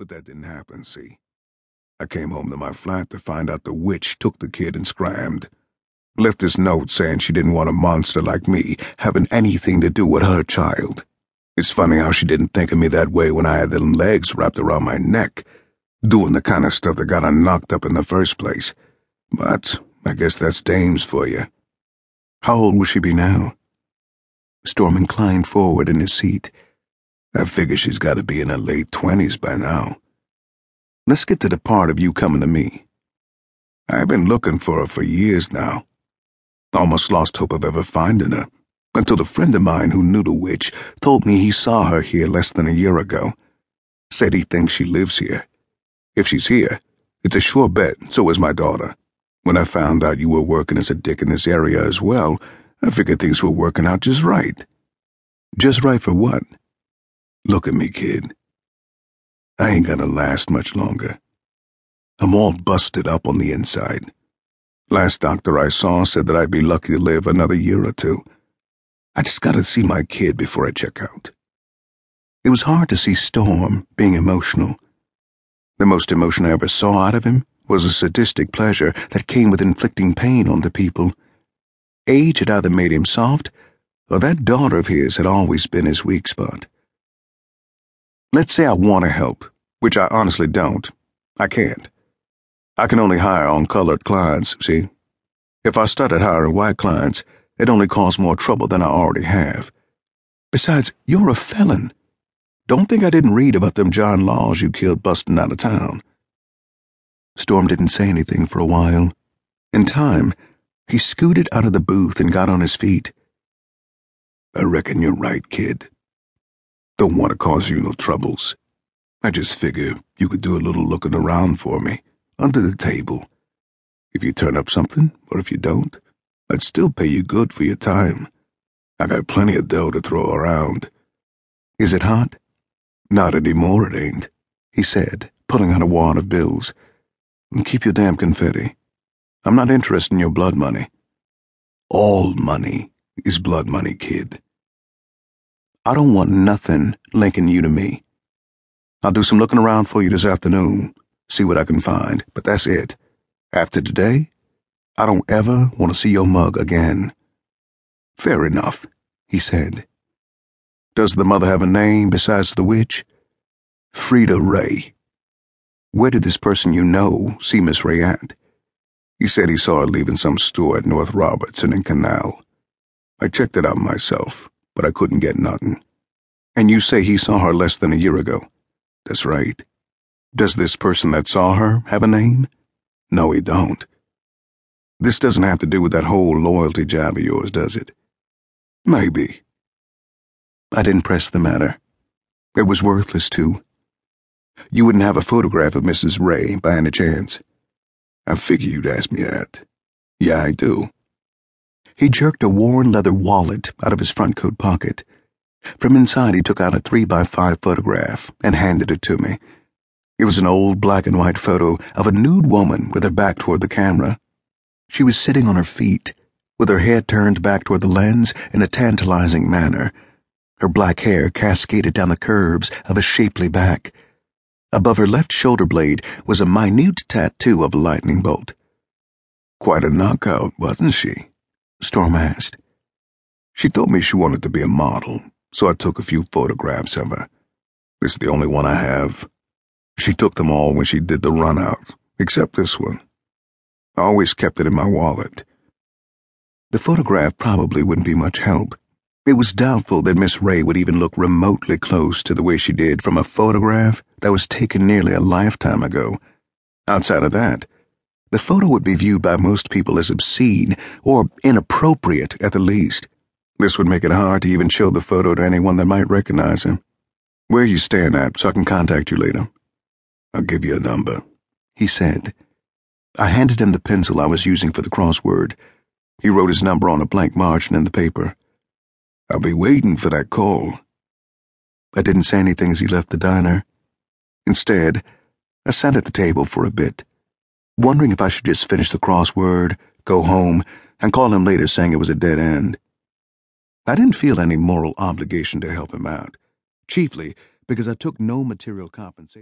But that didn't happen, see? I came home to my flat to find out the witch took the kid and scrammed. Left this note saying she didn't want a monster like me having anything to do with her child. It's funny how she didn't think of me that way when I had them legs wrapped around my neck, doing the kind of stuff that got her knocked up in the first place. But I guess that's dames for you. How old will she be now? Storm inclined forward in his seat. I figure she's got to be in her late twenties by now. Let's get to the part of you coming to me. I've been looking for her for years now. Almost lost hope of ever finding her, until a friend of mine who knew the witch told me he saw her here less than a year ago. Said he thinks she lives here. If she's here, it's a sure bet, so is my daughter. When I found out you were working as a dick in this area as well, I figured things were working out just right. Just right for what? Look at me, kid. I ain't gonna last much longer. I'm all busted up on the inside. Last doctor I saw said that I'd be lucky to live another year or two. I just gotta see my kid before I check out. It was hard to see Storm being emotional. The most emotion I ever saw out of him was a sadistic pleasure that came with inflicting pain on the people. Age had either made him soft, or that daughter of his had always been his weak spot. Let's say I want to help, which I honestly don't. I can't. I can only hire on colored clients, see? If I started hiring white clients, it'd only cause more trouble than I already have. Besides, you're a felon. Don't think I didn't read about them John Laws you killed busting out of town. Storm didn't say anything for a while. In time, he scooted out of the booth and got on his feet. I reckon you're right, kid. Don't want to cause you no troubles. I just figure you could do a little looking around for me, under the table. If you turn up something, or if you don't, I'd still pay you good for your time. I got plenty of dough to throw around. Is it hot? Not anymore, it ain't, he said, pulling out a wad of bills. Keep your damn confetti. I'm not interested in your blood money. All money is blood money, kid. I don't want nothing linking you to me. I'll do some looking around for you this afternoon, see what I can find, but that's it. After today, I don't ever want to see your mug again. Fair enough, he said. Does the mother have a name besides the witch? Frida Ray. Where did this person you know see Miss Ray at? He said he saw her leaving some store at North Robertson and Canal. I checked it out myself but I couldn't get nothing. And you say he saw her less than a year ago? That's right. Does this person that saw her have a name? No, he don't. This doesn't have to do with that whole loyalty job of yours, does it? Maybe. I didn't press the matter. It was worthless, too. You wouldn't have a photograph of Mrs. Ray by any chance. I figure you'd ask me that. Yeah, I do. He jerked a worn leather wallet out of his front coat pocket. From inside, he took out a three by five photograph and handed it to me. It was an old black and white photo of a nude woman with her back toward the camera. She was sitting on her feet, with her head turned back toward the lens in a tantalizing manner. Her black hair cascaded down the curves of a shapely back. Above her left shoulder blade was a minute tattoo of a lightning bolt. Quite a knockout, wasn't she? Storm asked. She told me she wanted to be a model, so I took a few photographs of her. This is the only one I have. She took them all when she did the run out, except this one. I always kept it in my wallet. The photograph probably wouldn't be much help. It was doubtful that Miss Ray would even look remotely close to the way she did from a photograph that was taken nearly a lifetime ago. Outside of that, the photo would be viewed by most people as obscene or inappropriate at the least. This would make it hard to even show the photo to anyone that might recognize him. Where you staying at so I can contact you later? I'll give you a number, he said. I handed him the pencil I was using for the crossword. He wrote his number on a blank margin in the paper. I'll be waiting for that call. I didn't say anything as he left the diner. Instead, I sat at the table for a bit wondering if I should just finish the crossword, go home, and call him later saying it was a dead end. I didn't feel any moral obligation to help him out, chiefly because I took no material compensation.